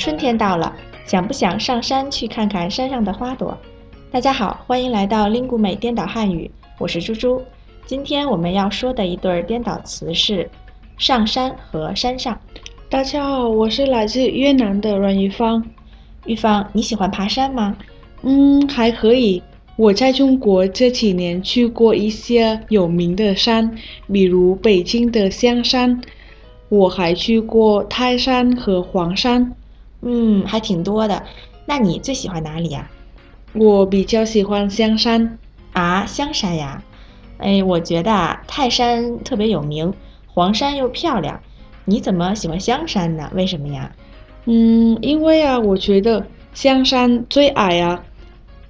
春天到了，想不想上山去看看山上的花朵？大家好，欢迎来到林古美颠倒汉语，我是猪猪。今天我们要说的一对颠倒词是“上山”和“山上”。大家好，我是来自越南的阮玉芳。玉芳，你喜欢爬山吗？嗯，还可以。我在中国这几年去过一些有名的山，比如北京的香山。我还去过泰山和黄山。嗯，还挺多的。那你最喜欢哪里呀？我比较喜欢香山。啊，香山呀？哎，我觉得啊，泰山特别有名，黄山又漂亮。你怎么喜欢香山呢？为什么呀？嗯，因为啊，我觉得香山最矮啊。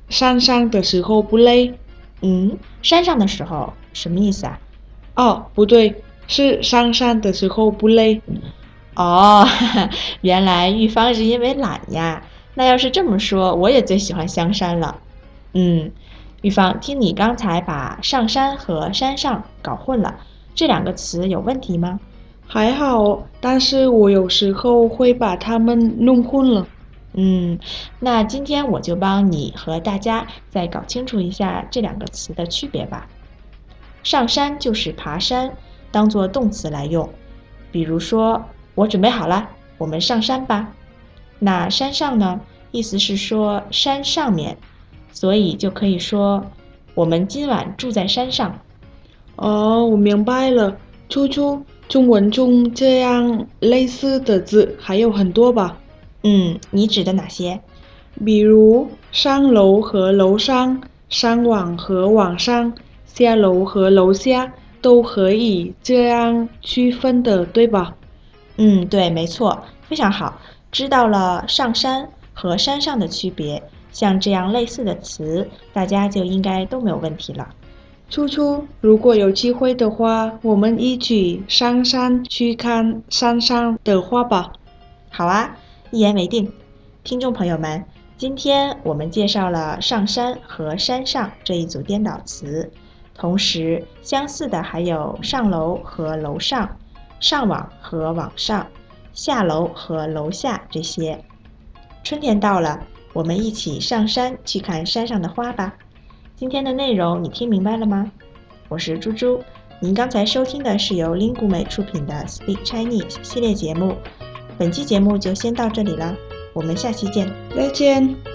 山上的时候不累，嗯，山上的时候什么意思啊？哦，不对，是上山的时候不累。哦，原来玉芳是因为懒呀。那要是这么说，我也最喜欢香山了。嗯，玉芳，听你刚才把上山和山上搞混了，这两个词有问题吗？还好，但是我有时候会把它们弄混了。嗯，那今天我就帮你和大家再搞清楚一下这两个词的区别吧。上山就是爬山，当做动词来用。比如说，我准备好了，我们上山吧。那山上呢，意思是说山上面，所以就可以说我们今晚住在山上。哦，我明白了。初初，中文中这样类似的字还有很多吧？嗯，你指的哪些？比如上楼和楼上，上网和网上，下楼和楼下，都可以这样区分的，对吧？嗯，对，没错，非常好。知道了上山和山上的区别，像这样类似的词，大家就应该都没有问题了。初初，如果有机会的话，我们一起上山去看山上的花吧。好啊。一言为定，听众朋友们，今天我们介绍了“上山”和“山上”这一组颠倒词，同时相似的还有“上楼”和“楼上”、“上网”和“网上”、“下楼”和“楼下”这些。春天到了，我们一起上山去看山上的花吧。今天的内容你听明白了吗？我是猪猪，您刚才收听的是由 l i n g u 美出品的 Speak Chinese 系列节目。本期节目就先到这里了，我们下期见，再见。